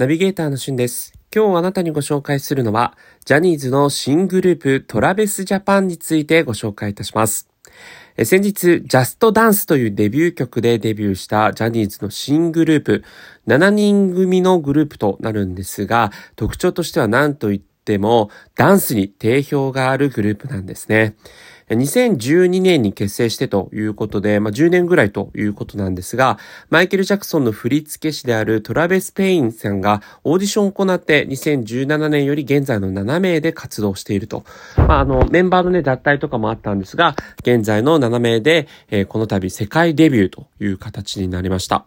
ナビゲーターのしゅんです。今日あなたにご紹介するのは、ジャニーズの新グループトラベスジャパンについてご紹介いたします。先日、ジャストダンスというデビュー曲でデビューしたジャニーズの新グループ、7人組のグループとなるんですが、特徴としては何と言っても、ダンスに定評があるグループなんですね。2012年に結成してということで、まあ、10年ぐらいということなんですが、マイケル・ジャクソンの振付師であるトラヴィス・ペインさんがオーディションを行って2017年より現在の7名で活動していると。まあ、あの、メンバーのね、脱退とかもあったんですが、現在の7名で、えー、この度世界デビューという形になりました。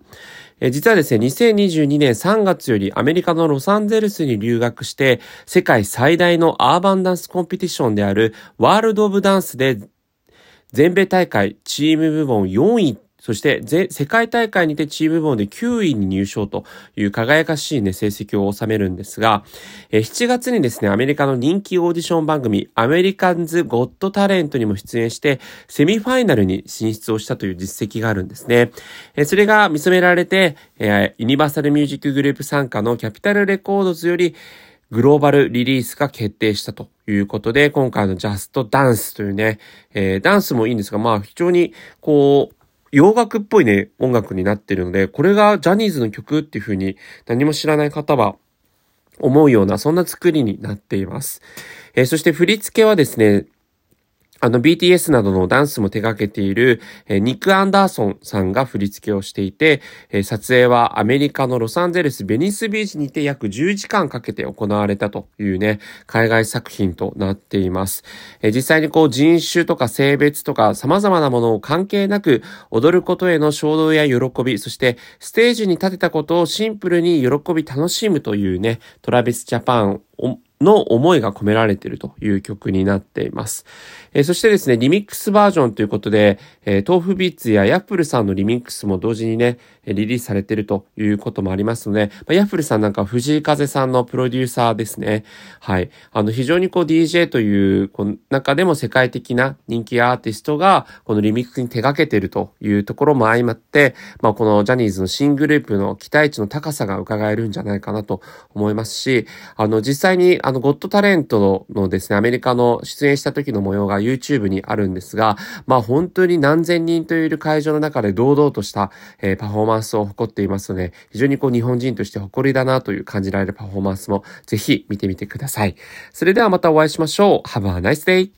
え実はですね、2022年3月よりアメリカのロサンゼルスに留学して、世界最大の urban dance competition である World of Dance で全米大会チーム部門4位そして、世界大会にてチーム部門で9位に入賞という輝かしいね、成績を収めるんですが、7月にですね、アメリカの人気オーディション番組、アメリカンズ・ゴッド・タレントにも出演して、セミファイナルに進出をしたという実績があるんですね。それが認められて、ユニバーサル・ミュージック・グループ参加のキャピタル・レコードズより、グローバルリリースが決定したということで、今回のジャストダンスというね、えー、ダンスもいいんですが、まあ非常にこう、洋楽っぽいね、音楽になってるので、これがジャニーズの曲っていう風に何も知らない方は思うような、そんな作りになっています。えー、そして振り付けはですね、あの BTS などのダンスも手掛けている、えニック・アンダーソンさんが振り付けをしていて、え撮影はアメリカのロサンゼルス・ベニスビーチにて約10時間かけて行われたというね、海外作品となっています。え実際にこう人種とか性別とか様々なものを関係なく踊ることへの衝動や喜び、そしてステージに立てたことをシンプルに喜び楽しむというね、トラビスジャパンの思いが込められているという曲になっています。えー、そしてですね、リミックスバージョンということで、えー、豆腐ビーツやヤッフルさんのリミックスも同時にね、リリースされているということもありますので、まあ、ヤッフルさんなんか藤井風さんのプロデューサーですね。はい。あの、非常にこう DJ というこの中でも世界的な人気アーティストが、このリミックスに手掛けているというところも相まって、まあ、このジャニーズの新グループの期待値の高さが伺えるんじゃないかなと思いますし、あの、実際に、あの、ゴッドタレントのですね、アメリカの出演した時の模様が YouTube にあるんですが、まあ、本当に何千人という会場の中で堂々とした、えー、パフォーマンスを誇っていますので、非常にこう日本人として誇りだなという感じられるパフォーマンスもぜひ見てみてください。それではまたお会いしましょう。Have a nice day!